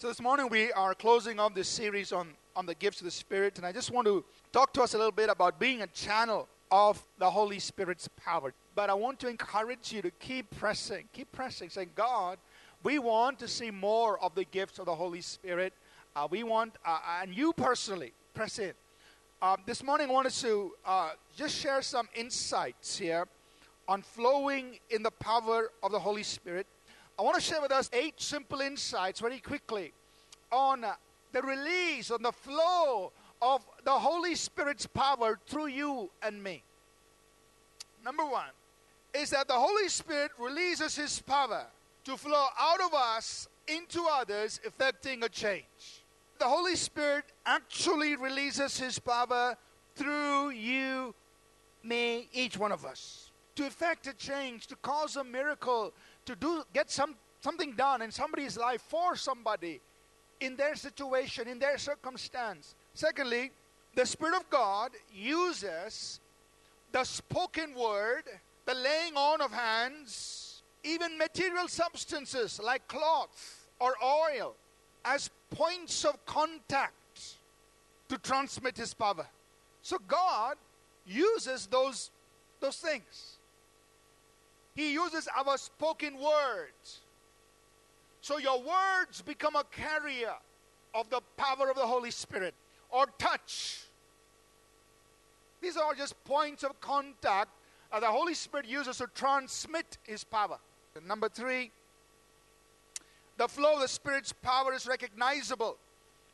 So this morning we are closing off this series on, on the gifts of the Spirit, and I just want to talk to us a little bit about being a channel of the Holy Spirit's power. But I want to encourage you to keep pressing, keep pressing, saying, God, we want to see more of the gifts of the Holy Spirit. Uh, we want, uh, and you personally, press in. Uh, this morning I wanted to uh, just share some insights here on flowing in the power of the Holy Spirit. I want to share with us eight simple insights very quickly on uh, the release, on the flow of the Holy Spirit's power through you and me. Number one is that the Holy Spirit releases His power to flow out of us into others, effecting a change. The Holy Spirit actually releases His power through you, me, each one of us, to effect a change, to cause a miracle, to do get some something done in somebody's life for somebody in their situation, in their circumstance. Secondly, the Spirit of God uses the spoken word, the laying on of hands, even material substances like cloth or oil as points of contact to transmit his power. So God uses those those things. He uses our spoken words. So your words become a carrier of the power of the Holy Spirit or touch. These are just points of contact that the Holy Spirit uses to transmit His power. Number three, the flow of the Spirit's power is recognizable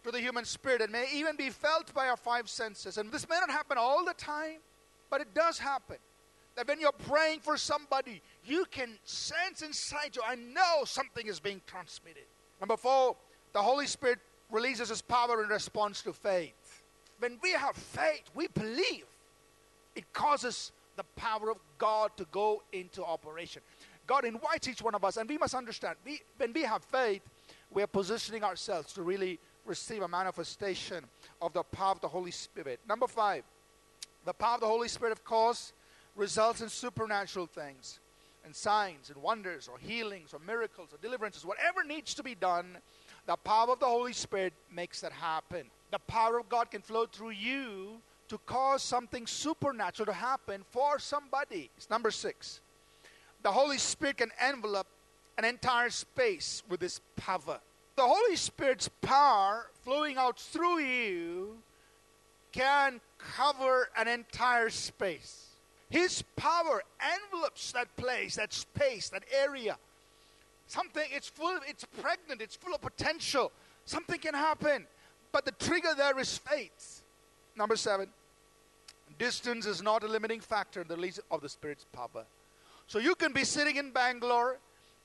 to the human spirit and may even be felt by our five senses. And this may not happen all the time, but it does happen. That when you're praying for somebody, you can sense inside you, I know something is being transmitted. Number four, the Holy Spirit releases His power in response to faith. When we have faith, we believe, it causes the power of God to go into operation. God invites each one of us, and we must understand we, when we have faith, we are positioning ourselves to really receive a manifestation of the power of the Holy Spirit. Number five, the power of the Holy Spirit, of course, results in supernatural things and signs and wonders or healings or miracles or deliverances, whatever needs to be done, the power of the Holy Spirit makes that happen. The power of God can flow through you to cause something supernatural to happen for somebody. It's number six. The Holy Spirit can envelop an entire space with His power. The Holy Spirit's power flowing out through you can cover an entire space. His power envelopes that place, that space, that area. Something, it's full, it's pregnant, it's full of potential. Something can happen. But the trigger there is faith. Number seven, distance is not a limiting factor in the release of the Spirit's power. So you can be sitting in Bangalore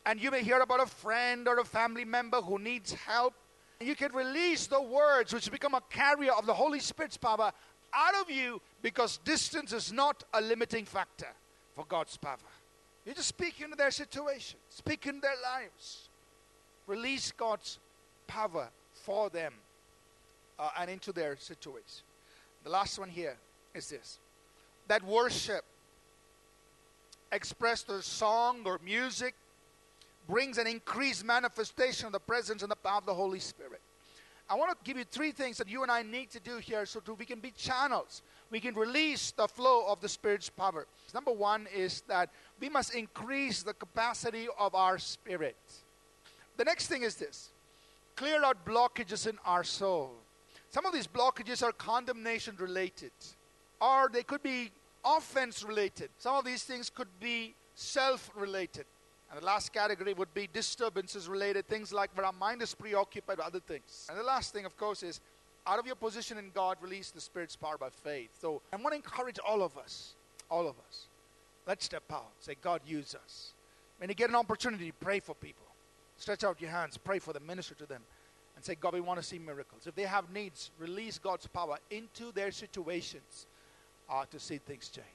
and you may hear about a friend or a family member who needs help. You can release the words which become a carrier of the Holy Spirit's power out of you because distance is not a limiting factor for God's power. You just speak into their situation, speak in their lives, release God's power for them uh, and into their situation. The last one here is this that worship expressed through song or music brings an increased manifestation of the presence and the power of the Holy Spirit. I want to give you three things that you and I need to do here so that we can be channels. We can release the flow of the Spirit's power. Number one is that we must increase the capacity of our spirit. The next thing is this clear out blockages in our soul. Some of these blockages are condemnation related, or they could be offense related. Some of these things could be self related. And the last category would be disturbances related, things like where our mind is preoccupied with other things. And the last thing, of course, is out of your position in God, release the Spirit's power by faith. So I want to encourage all of us, all of us. Let's step out. Say, God, use us. When you get an opportunity, pray for people. Stretch out your hands, pray for them, minister to them, and say, God, we want to see miracles. If they have needs, release God's power into their situations uh, to see things change.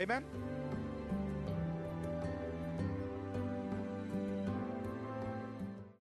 Amen.